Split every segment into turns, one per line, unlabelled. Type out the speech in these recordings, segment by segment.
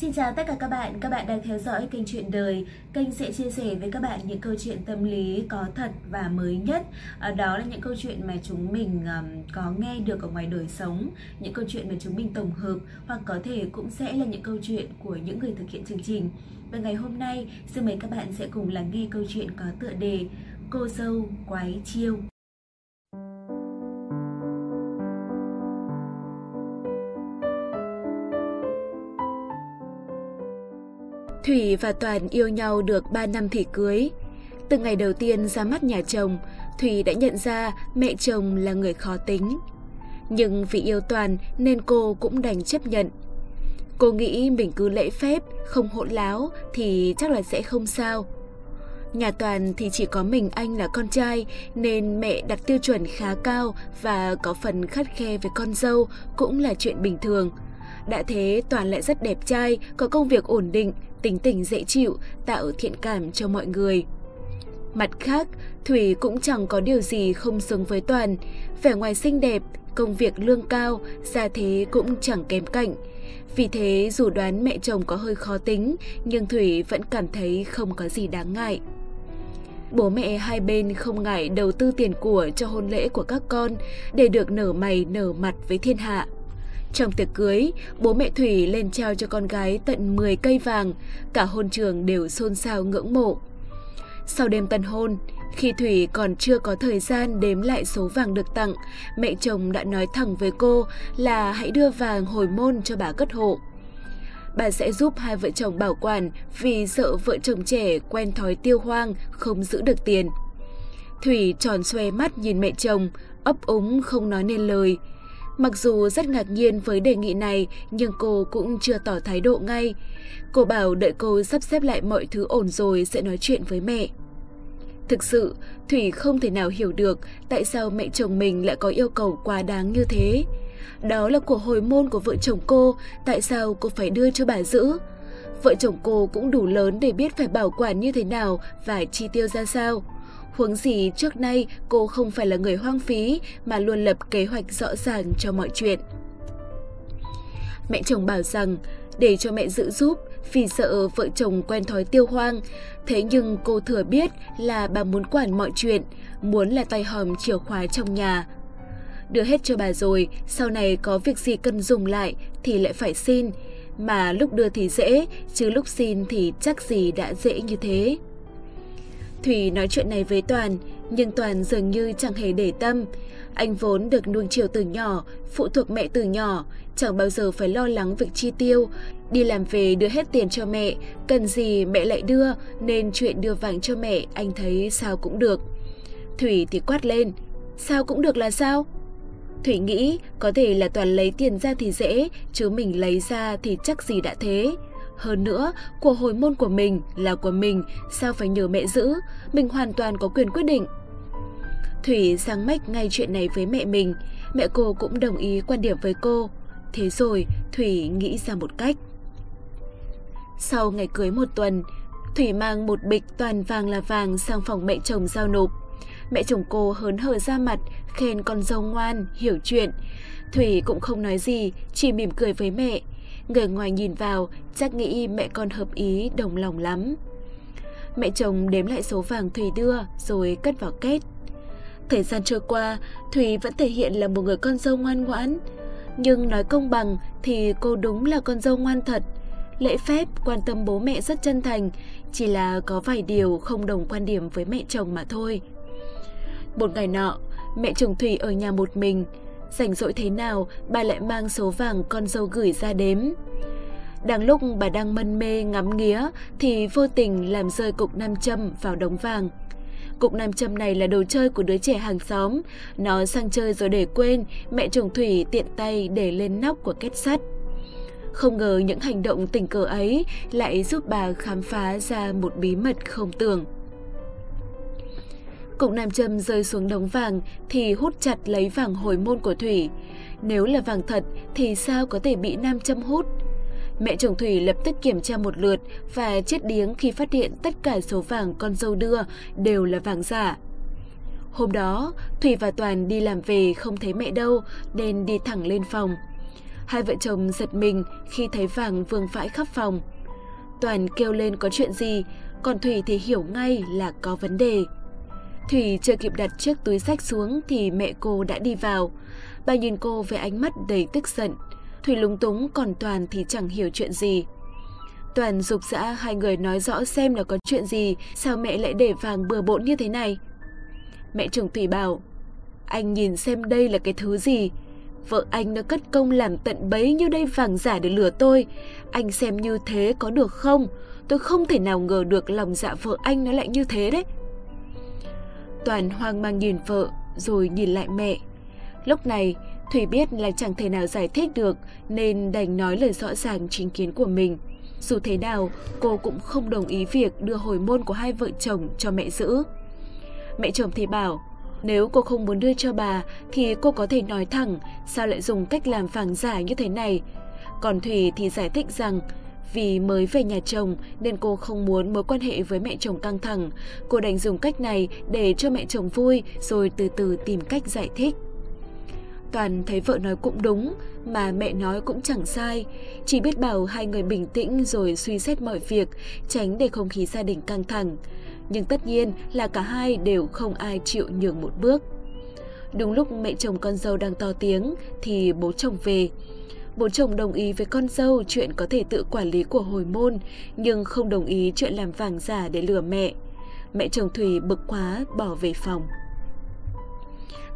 Xin chào tất cả các bạn, các bạn đang theo dõi kênh Chuyện Đời. Kênh sẽ chia sẻ với các bạn những câu chuyện tâm lý có thật và mới nhất. Ờ, đó là những câu chuyện mà chúng mình có nghe được ở ngoài đời sống, những câu chuyện mà chúng mình tổng hợp hoặc có thể cũng sẽ là những câu chuyện của những người thực hiện chương trình. Và ngày hôm nay, xin mời các bạn sẽ cùng lắng nghe câu chuyện có tựa đề Cô dâu quái chiêu.
Thủy và Toàn yêu nhau được 3 năm thì cưới. Từ ngày đầu tiên ra mắt nhà chồng, Thủy đã nhận ra mẹ chồng là người khó tính. Nhưng vì yêu Toàn nên cô cũng đành chấp nhận. Cô nghĩ mình cứ lễ phép, không hỗn láo thì chắc là sẽ không sao. Nhà Toàn thì chỉ có mình anh là con trai nên mẹ đặt tiêu chuẩn khá cao và có phần khắt khe với con dâu cũng là chuyện bình thường. Đã thế Toàn lại rất đẹp trai, có công việc ổn định, tính tình dễ chịu, tạo thiện cảm cho mọi người. Mặt khác, Thủy cũng chẳng có điều gì không xứng với Toàn. Vẻ ngoài xinh đẹp, công việc lương cao, gia thế cũng chẳng kém cạnh. Vì thế dù đoán mẹ chồng có hơi khó tính, nhưng Thủy vẫn cảm thấy không có gì đáng ngại. Bố mẹ hai bên không ngại đầu tư tiền của cho hôn lễ của các con để được nở mày nở mặt với thiên hạ. Trong tiệc cưới, bố mẹ Thủy lên trao cho con gái tận 10 cây vàng, cả hôn trường đều xôn xao ngưỡng mộ. Sau đêm tân hôn, khi Thủy còn chưa có thời gian đếm lại số vàng được tặng, mẹ chồng đã nói thẳng với cô là hãy đưa vàng hồi môn cho bà cất hộ. Bà sẽ giúp hai vợ chồng bảo quản vì sợ vợ chồng trẻ quen thói tiêu hoang, không giữ được tiền. Thủy tròn xoe mắt nhìn mẹ chồng, ấp úng không nói nên lời. Mặc dù rất ngạc nhiên với đề nghị này, nhưng cô cũng chưa tỏ thái độ ngay. Cô bảo đợi cô sắp xếp lại mọi thứ ổn rồi sẽ nói chuyện với mẹ. Thực sự, Thủy không thể nào hiểu được tại sao mẹ chồng mình lại có yêu cầu quá đáng như thế. Đó là của hồi môn của vợ chồng cô, tại sao cô phải đưa cho bà giữ? Vợ chồng cô cũng đủ lớn để biết phải bảo quản như thế nào và chi tiêu ra sao. Huống gì trước nay cô không phải là người hoang phí mà luôn lập kế hoạch rõ ràng cho mọi chuyện. Mẹ chồng bảo rằng để cho mẹ giữ giúp vì sợ vợ chồng quen thói tiêu hoang. Thế nhưng cô thừa biết là bà muốn quản mọi chuyện, muốn là tay hòm chìa khóa trong nhà. Đưa hết cho bà rồi, sau này có việc gì cần dùng lại thì lại phải xin. Mà lúc đưa thì dễ, chứ lúc xin thì chắc gì đã dễ như thế. Thủy nói chuyện này với Toàn, nhưng Toàn dường như chẳng hề để tâm. Anh vốn được nuông chiều từ nhỏ, phụ thuộc mẹ từ nhỏ, chẳng bao giờ phải lo lắng việc chi tiêu. Đi làm về đưa hết tiền cho mẹ, cần gì mẹ lại đưa, nên chuyện đưa vàng cho mẹ anh thấy sao cũng được. Thủy thì quát lên, sao cũng được là sao? Thủy nghĩ có thể là Toàn lấy tiền ra thì dễ, chứ mình lấy ra thì chắc gì đã thế. Hơn nữa, của hồi môn của mình là của mình, sao phải nhờ mẹ giữ, mình hoàn toàn có quyền quyết định. Thủy sang mách ngay chuyện này với mẹ mình, mẹ cô cũng đồng ý quan điểm với cô. Thế rồi, Thủy nghĩ ra một cách. Sau ngày cưới một tuần, Thủy mang một bịch toàn vàng là vàng sang phòng mẹ chồng giao nộp. Mẹ chồng cô hớn hở ra mặt, khen con dâu ngoan, hiểu chuyện. Thủy cũng không nói gì, chỉ mỉm cười với mẹ. Người ngoài nhìn vào chắc nghĩ mẹ con hợp ý đồng lòng lắm. Mẹ chồng đếm lại số vàng Thùy đưa rồi cất vào kết. Thời gian trôi qua, Thùy vẫn thể hiện là một người con dâu ngoan ngoãn. Nhưng nói công bằng thì cô đúng là con dâu ngoan thật. Lễ phép, quan tâm bố mẹ rất chân thành, chỉ là có vài điều không đồng quan điểm với mẹ chồng mà thôi. Một ngày nọ, mẹ chồng Thùy ở nhà một mình, Rảnh rỗi thế nào, bà lại mang số vàng con dâu gửi ra đếm. Đang lúc bà đang mân mê ngắm nghía thì vô tình làm rơi cục nam châm vào đống vàng. Cục nam châm này là đồ chơi của đứa trẻ hàng xóm. Nó sang chơi rồi để quên, mẹ chồng Thủy tiện tay để lên nóc của kết sắt. Không ngờ những hành động tình cờ ấy lại giúp bà khám phá ra một bí mật không tưởng. Cục nam châm rơi xuống đống vàng thì hút chặt lấy vàng hồi môn của Thủy. Nếu là vàng thật thì sao có thể bị nam châm hút? Mẹ chồng Thủy lập tức kiểm tra một lượt và chết điếng khi phát hiện tất cả số vàng con dâu đưa đều là vàng giả. Hôm đó, Thủy và Toàn đi làm về không thấy mẹ đâu nên đi thẳng lên phòng. Hai vợ chồng giật mình khi thấy vàng vương vãi khắp phòng. Toàn kêu lên có chuyện gì, còn Thủy thì hiểu ngay là có vấn đề. Thủy chưa kịp đặt chiếc túi sách xuống thì mẹ cô đã đi vào. Bà nhìn cô với ánh mắt đầy tức giận. Thủy lúng túng còn Toàn thì chẳng hiểu chuyện gì. Toàn dục dã hai người nói rõ xem là có chuyện gì, sao mẹ lại để vàng bừa bộn như thế này. Mẹ chồng Thủy bảo, anh nhìn xem đây là cái thứ gì. Vợ anh nó cất công làm tận bấy nhiêu đây vàng giả để lừa tôi. Anh xem như thế có được không? Tôi không thể nào ngờ được lòng dạ vợ anh nó lại như thế đấy. Toàn hoang mang nhìn vợ rồi nhìn lại mẹ. Lúc này, Thủy biết là chẳng thể nào giải thích được nên đành nói lời rõ ràng chính kiến của mình. Dù thế nào, cô cũng không đồng ý việc đưa hồi môn của hai vợ chồng cho mẹ giữ. Mẹ chồng thì bảo, nếu cô không muốn đưa cho bà thì cô có thể nói thẳng sao lại dùng cách làm vàng giả như thế này. Còn Thủy thì giải thích rằng vì mới về nhà chồng nên cô không muốn mối quan hệ với mẹ chồng căng thẳng. Cô đành dùng cách này để cho mẹ chồng vui rồi từ từ tìm cách giải thích. Toàn thấy vợ nói cũng đúng, mà mẹ nói cũng chẳng sai. Chỉ biết bảo hai người bình tĩnh rồi suy xét mọi việc, tránh để không khí gia đình căng thẳng. Nhưng tất nhiên là cả hai đều không ai chịu nhường một bước. Đúng lúc mẹ chồng con dâu đang to tiếng thì bố chồng về. Bố chồng đồng ý với con dâu chuyện có thể tự quản lý của hồi môn, nhưng không đồng ý chuyện làm vàng giả để lừa mẹ. Mẹ chồng Thủy bực quá bỏ về phòng.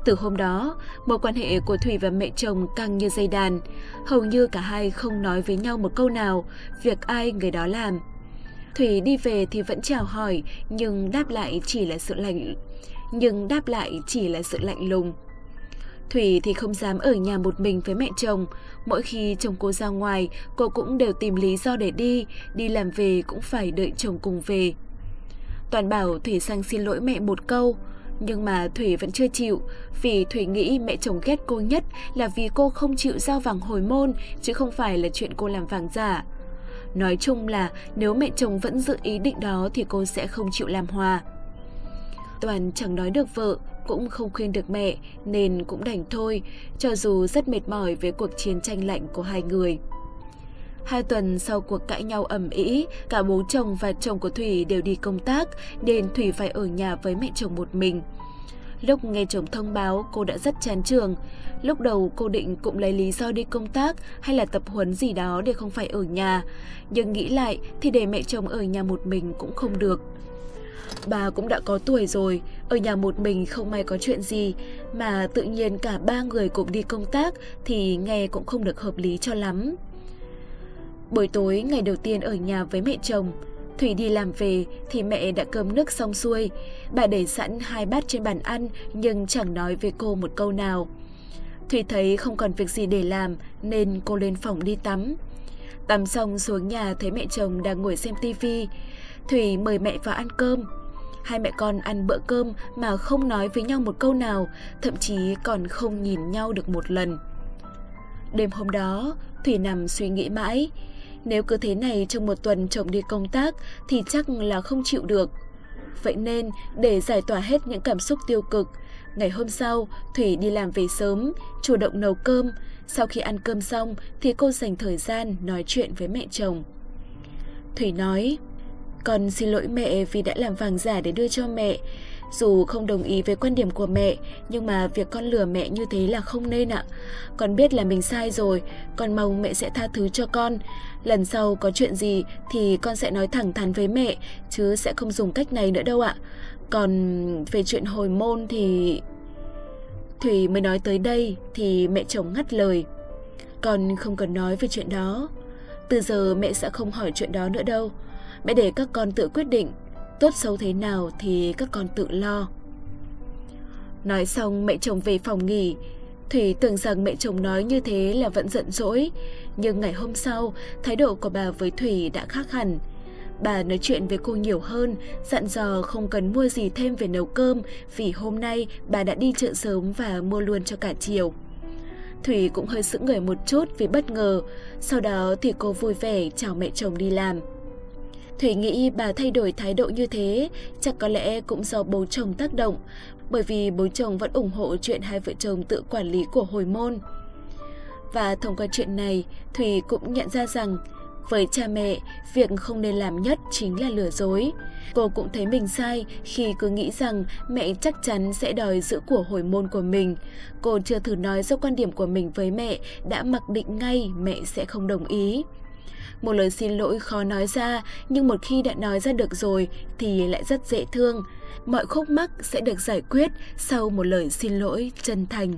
Từ hôm đó, mối quan hệ của Thủy và mẹ chồng căng như dây đàn. Hầu như cả hai không nói với nhau một câu nào, việc ai người đó làm. Thủy đi về thì vẫn chào hỏi, nhưng đáp lại chỉ là sự lạnh nhưng đáp lại chỉ là sự lạnh lùng. Thủy thì không dám ở nhà một mình với mẹ chồng. Mỗi khi chồng cô ra ngoài, cô cũng đều tìm lý do để đi, đi làm về cũng phải đợi chồng cùng về. Toàn bảo Thủy sang xin lỗi mẹ một câu, nhưng mà Thủy vẫn chưa chịu, vì Thủy nghĩ mẹ chồng ghét cô nhất là vì cô không chịu giao vàng hồi môn, chứ không phải là chuyện cô làm vàng giả. Nói chung là nếu mẹ chồng vẫn giữ ý định đó thì cô sẽ không chịu làm hòa. Toàn chẳng nói được vợ, cũng không khuyên được mẹ nên cũng đành thôi, cho dù rất mệt mỏi với cuộc chiến tranh lạnh của hai người. Hai tuần sau cuộc cãi nhau ầm ĩ, cả bố chồng và chồng của Thủy đều đi công tác nên Thủy phải ở nhà với mẹ chồng một mình. Lúc nghe chồng thông báo cô đã rất chán trường. Lúc đầu cô định cũng lấy lý do đi công tác hay là tập huấn gì đó để không phải ở nhà. Nhưng nghĩ lại thì để mẹ chồng ở nhà một mình cũng không được. Bà cũng đã có tuổi rồi, ở nhà một mình không may có chuyện gì, mà tự nhiên cả ba người cùng đi công tác thì nghe cũng không được hợp lý cho lắm. Buổi tối ngày đầu tiên ở nhà với mẹ chồng, Thủy đi làm về thì mẹ đã cơm nước xong xuôi. Bà để sẵn hai bát trên bàn ăn nhưng chẳng nói với cô một câu nào. Thủy thấy không còn việc gì để làm nên cô lên phòng đi tắm. Tắm xong xuống nhà thấy mẹ chồng đang ngồi xem tivi. Thủy mời mẹ vào ăn cơm. Hai mẹ con ăn bữa cơm mà không nói với nhau một câu nào, thậm chí còn không nhìn nhau được một lần. Đêm hôm đó, Thủy nằm suy nghĩ mãi. Nếu cứ thế này trong một tuần chồng đi công tác thì chắc là không chịu được. Vậy nên, để giải tỏa hết những cảm xúc tiêu cực, ngày hôm sau, Thủy đi làm về sớm, chủ động nấu cơm. Sau khi ăn cơm xong thì cô dành thời gian nói chuyện với mẹ chồng. Thủy nói, con xin lỗi mẹ vì đã làm vàng giả để đưa cho mẹ. Dù không đồng ý với quan điểm của mẹ, nhưng mà việc con lừa mẹ như thế là không nên ạ. Con biết là mình sai rồi, con mong mẹ sẽ tha thứ cho con. Lần sau có chuyện gì thì con sẽ nói thẳng thắn với mẹ, chứ sẽ không dùng cách này nữa đâu ạ. Còn về chuyện hồi môn thì... Thủy mới nói tới đây thì mẹ chồng ngắt lời. Con không cần nói về chuyện đó. Từ giờ mẹ sẽ không hỏi chuyện đó nữa đâu. Mẹ để các con tự quyết định Tốt xấu thế nào thì các con tự lo. Nói xong mẹ chồng về phòng nghỉ. Thủy tưởng rằng mẹ chồng nói như thế là vẫn giận dỗi. Nhưng ngày hôm sau Thái độ của bà với Thủy đã khác hẳn. Bà nói chuyện với cô nhiều hơn, dặn dò không cần mua gì thêm về nấu cơm vì hôm nay bà đã đi chợ sớm và mua luôn cho cả chiều. Thủy cũng hơi sững người một chút vì bất ngờ, sau đó thì cô vui vẻ chào mẹ chồng đi làm. Thủy nghĩ bà thay đổi thái độ như thế chắc có lẽ cũng do bố chồng tác động, bởi vì bố chồng vẫn ủng hộ chuyện hai vợ chồng tự quản lý của hồi môn. Và thông qua chuyện này, Thủy cũng nhận ra rằng với cha mẹ, việc không nên làm nhất chính là lừa dối. Cô cũng thấy mình sai khi cứ nghĩ rằng mẹ chắc chắn sẽ đòi giữ của hồi môn của mình. Cô chưa thử nói ra quan điểm của mình với mẹ, đã mặc định ngay mẹ sẽ không đồng ý. Một lời xin lỗi khó nói ra, nhưng một khi đã nói ra được rồi thì lại rất dễ thương. Mọi khúc mắc sẽ được giải quyết sau một lời xin lỗi chân thành.